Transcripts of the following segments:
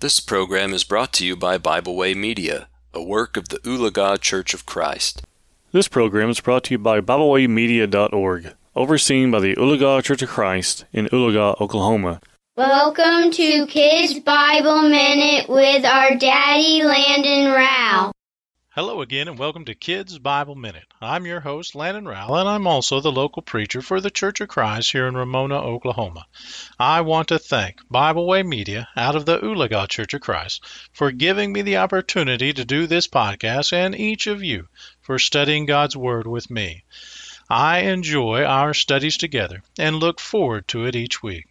This program is brought to you by Bible Way Media, a work of the Oologah Church of Christ. This program is brought to you by BibleWayMedia.org, overseen by the Oologah Church of Christ in Oologah, Oklahoma. Welcome to Kids Bible Minute with our daddy Landon Rao. Hello again, and welcome to Kids Bible Minute. I'm your host, Landon Rowell, and I'm also the local preacher for the Church of Christ here in Ramona, Oklahoma. I want to thank Bible Way Media out of the Oologah Church of Christ for giving me the opportunity to do this podcast and each of you for studying God's Word with me. I enjoy our studies together and look forward to it each week.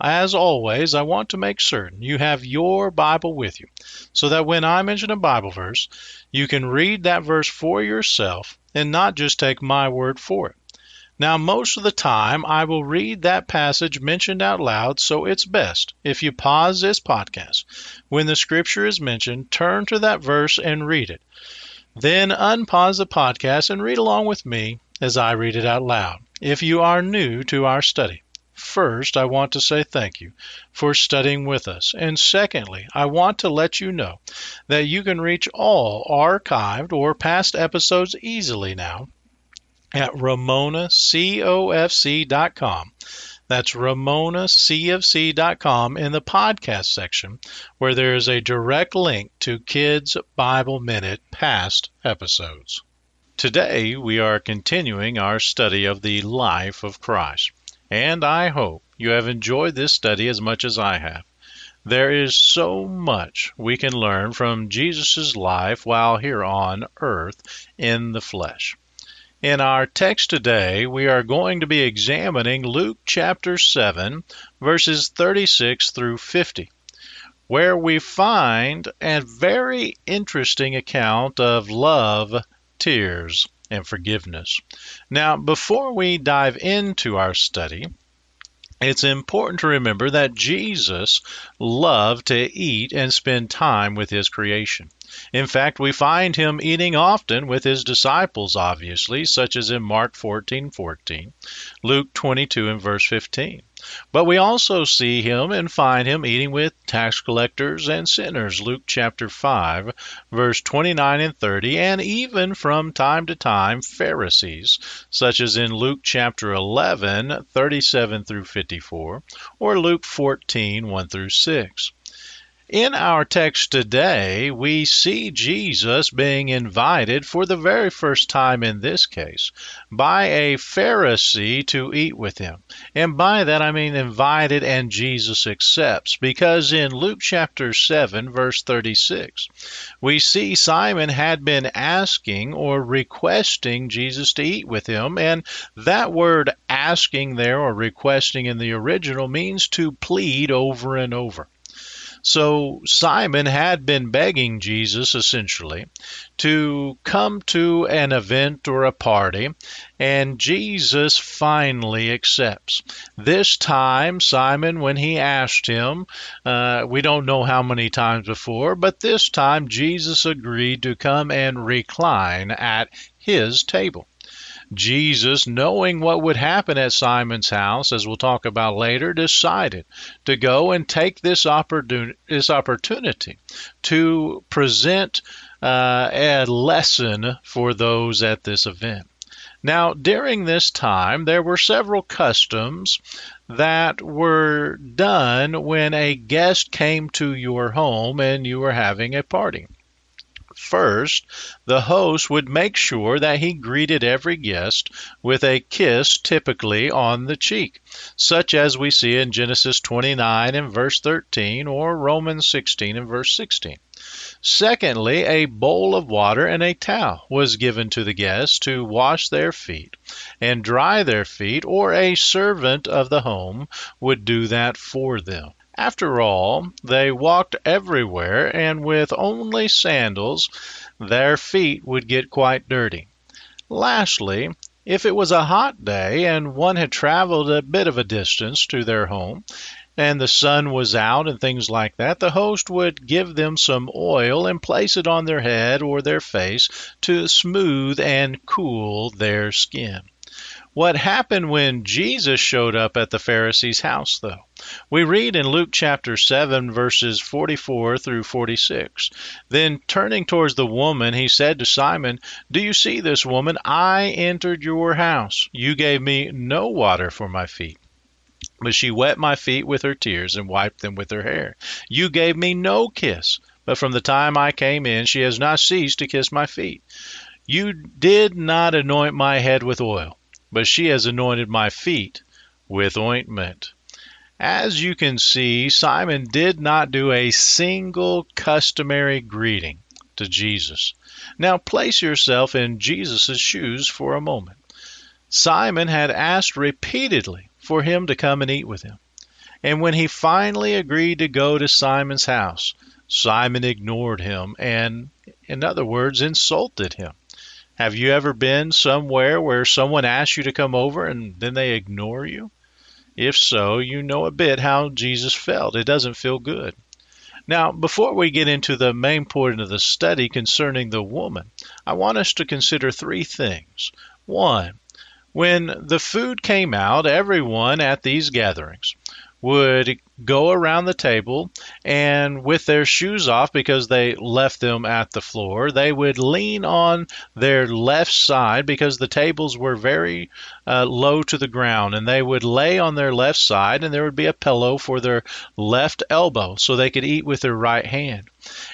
As always, I want to make certain you have your Bible with you so that when I mention a Bible verse, you can read that verse for yourself and not just take my word for it. Now, most of the time, I will read that passage mentioned out loud, so it's best if you pause this podcast. When the scripture is mentioned, turn to that verse and read it. Then unpause the podcast and read along with me as I read it out loud. If you are new to our study, First, I want to say thank you for studying with us. And secondly, I want to let you know that you can reach all archived or past episodes easily now at ramonacofc.com. That's ramonacofc.com in the podcast section, where there is a direct link to Kids Bible Minute past episodes. Today, we are continuing our study of the life of Christ and I hope you have enjoyed this study as much as I have. There is so much we can learn from Jesus' life while here on earth in the flesh. In our text today, we are going to be examining Luke chapter 7, verses 36 through 50, where we find a very interesting account of love, tears, and forgiveness. Now, before we dive into our study, it's important to remember that Jesus loved to eat and spend time with his creation. In fact, we find him eating often with his disciples, obviously, such as in Mark 14 14, Luke 22 and verse 15. But we also see him and find him eating with tax collectors and sinners, Luke chapter 5, verse 29 and 30, and even from time to time Pharisees, such as in Luke chapter 11, 37 through 54, or Luke 14, 1 through 6. In our text today, we see Jesus being invited for the very first time in this case by a Pharisee to eat with him. And by that I mean invited and Jesus accepts, because in Luke chapter 7, verse 36, we see Simon had been asking or requesting Jesus to eat with him. And that word asking there or requesting in the original means to plead over and over. So Simon had been begging Jesus essentially to come to an event or a party, and Jesus finally accepts. This time, Simon, when he asked him, uh, we don't know how many times before, but this time Jesus agreed to come and recline at his table. Jesus, knowing what would happen at Simon's house, as we'll talk about later, decided to go and take this, opportun- this opportunity to present uh, a lesson for those at this event. Now, during this time, there were several customs that were done when a guest came to your home and you were having a party. First, the host would make sure that he greeted every guest with a kiss, typically on the cheek, such as we see in Genesis 29 and verse 13 or Romans 16 and verse 16. Secondly, a bowl of water and a towel was given to the guests to wash their feet and dry their feet, or a servant of the home would do that for them. After all, they walked everywhere, and with only sandals, their feet would get quite dirty. Lastly, if it was a hot day and one had traveled a bit of a distance to their home, and the sun was out and things like that, the host would give them some oil and place it on their head or their face to smooth and cool their skin. What happened when Jesus showed up at the Pharisee's house, though? We read in Luke chapter 7, verses 44 through 46. Then turning towards the woman, he said to Simon, Do you see this woman? I entered your house. You gave me no water for my feet. But she wet my feet with her tears and wiped them with her hair. You gave me no kiss, but from the time I came in, she has not ceased to kiss my feet. You did not anoint my head with oil, but she has anointed my feet with ointment. As you can see, Simon did not do a single customary greeting to Jesus. Now place yourself in Jesus' shoes for a moment. Simon had asked repeatedly for him to come and eat with him. And when he finally agreed to go to Simon's house, Simon ignored him and, in other words, insulted him. Have you ever been somewhere where someone asks you to come over and then they ignore you? If so, you know a bit how Jesus felt. It doesn't feel good. Now, before we get into the main point of the study concerning the woman, I want us to consider three things. One, when the food came out, everyone at these gatherings would go around the table and with their shoes off because they left them at the floor, they would lean on their left side because the tables were very uh, low to the ground and they would lay on their left side and there would be a pillow for their left elbow so they could eat with their right hand.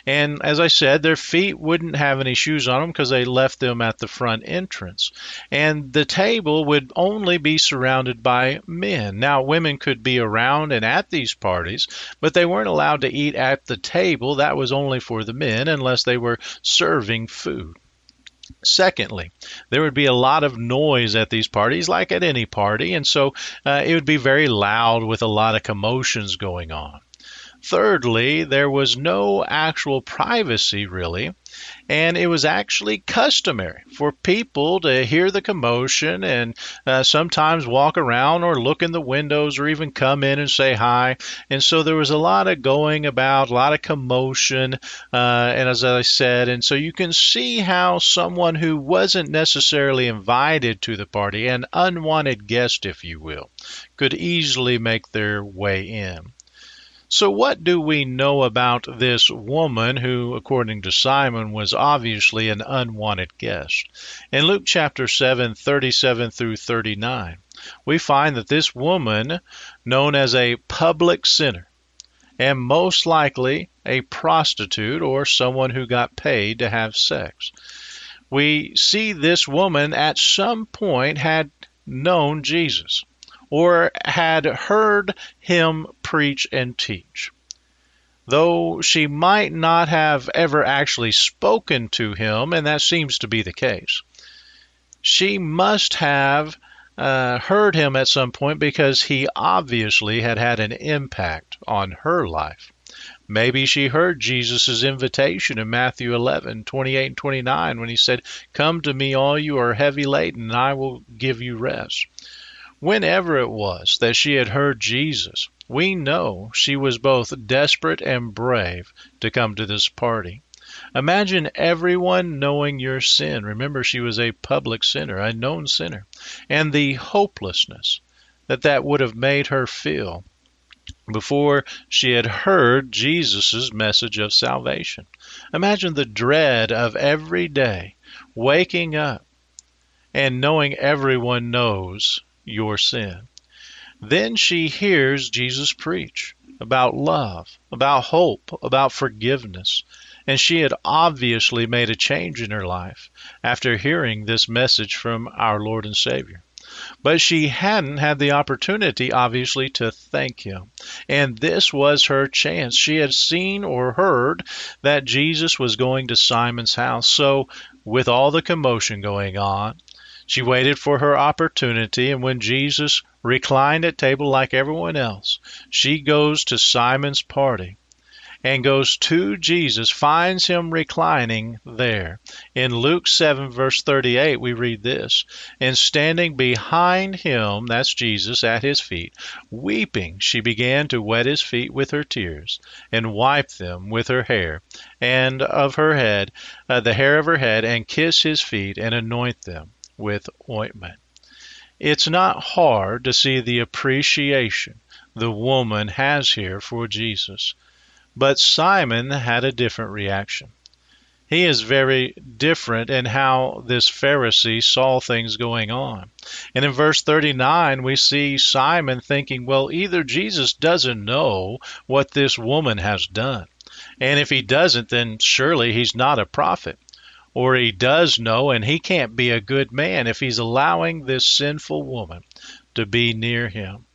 And as I said, their feet wouldn't have any shoes on them because they left them at the front entrance. And the table would only be surrounded by men. Now, women could be around and at these parties, but they weren't allowed to eat at the table. That was only for the men unless they were serving food. Secondly, there would be a lot of noise at these parties, like at any party, and so uh, it would be very loud with a lot of commotions going on. Thirdly, there was no actual privacy really, and it was actually customary for people to hear the commotion and uh, sometimes walk around or look in the windows or even come in and say hi. And so there was a lot of going about, a lot of commotion, uh, and as I said, and so you can see how someone who wasn't necessarily invited to the party, an unwanted guest, if you will, could easily make their way in. So, what do we know about this woman who, according to Simon, was obviously an unwanted guest? In Luke chapter 7, 37 through 39, we find that this woman, known as a public sinner, and most likely a prostitute or someone who got paid to have sex, we see this woman at some point had known Jesus or had heard him preach and teach. Though she might not have ever actually spoken to him, and that seems to be the case, she must have uh, heard him at some point because he obviously had had an impact on her life. Maybe she heard Jesus' invitation in Matthew 11, 28 and 29 when he said, Come to me, all you are heavy laden, and I will give you rest. Whenever it was that she had heard Jesus, we know she was both desperate and brave to come to this party. Imagine everyone knowing your sin. Remember, she was a public sinner, a known sinner, and the hopelessness that that would have made her feel before she had heard Jesus' message of salvation. Imagine the dread of every day waking up and knowing everyone knows your sin. Then she hears Jesus preach about love, about hope, about forgiveness. And she had obviously made a change in her life after hearing this message from our Lord and Savior. But she hadn't had the opportunity, obviously, to thank him. And this was her chance. She had seen or heard that Jesus was going to Simon's house. So, with all the commotion going on, she waited for her opportunity, and when Jesus reclined at table like everyone else, she goes to Simon's party and goes to Jesus, finds him reclining there. In Luke 7, verse 38, we read this And standing behind him, that's Jesus, at his feet, weeping, she began to wet his feet with her tears, and wipe them with her hair, and of her head, uh, the hair of her head, and kiss his feet, and anoint them with ointment. It's not hard to see the appreciation the woman has here for Jesus. But Simon had a different reaction. He is very different in how this Pharisee saw things going on. And in verse 39, we see Simon thinking, well, either Jesus doesn't know what this woman has done. And if he doesn't, then surely he's not a prophet. Or he does know, and he can't be a good man if he's allowing this sinful woman to be near him.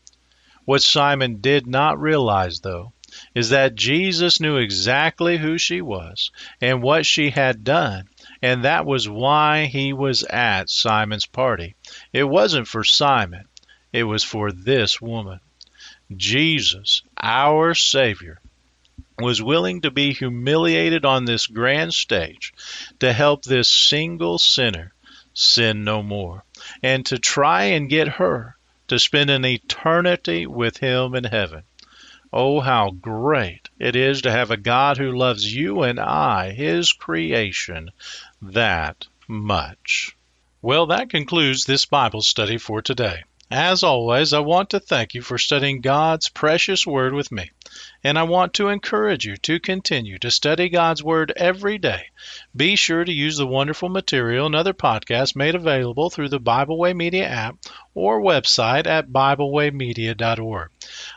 What Simon did not realize, though, is that Jesus knew exactly who she was and what she had done, and that was why he was at Simon's party. It wasn't for Simon, it was for this woman. Jesus, our Savior, was willing to be humiliated on this grand stage to help this single sinner sin no more and to try and get her to spend an eternity with him in heaven. Oh, how great it is to have a God who loves you and I, His creation, that much. Well, that concludes this Bible study for today. As always, I want to thank you for studying God's precious Word with me. And I want to encourage you to continue to study God's Word every day. Be sure to use the wonderful material and other podcasts made available through the Bible Way Media app or website at BibleWayMedia.org.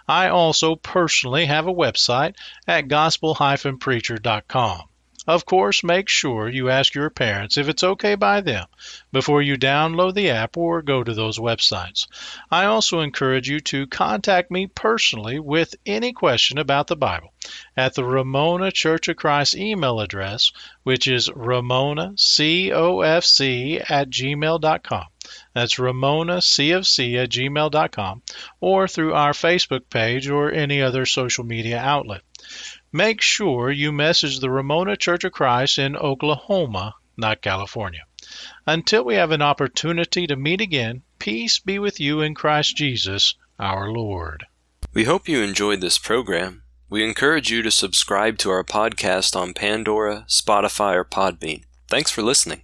I also personally have a website at gospel-preacher.com. Of course, make sure you ask your parents if it's okay by them before you download the app or go to those websites. I also encourage you to contact me personally with any question about the Bible at the Ramona Church of Christ email address, which is ramonacofc at gmail.com. That's ramonacofc at gmail.com or through our Facebook page or any other social media outlet. Make sure you message the Ramona Church of Christ in Oklahoma, not California. Until we have an opportunity to meet again, peace be with you in Christ Jesus, our Lord. We hope you enjoyed this program. We encourage you to subscribe to our podcast on Pandora, Spotify, or Podbean. Thanks for listening.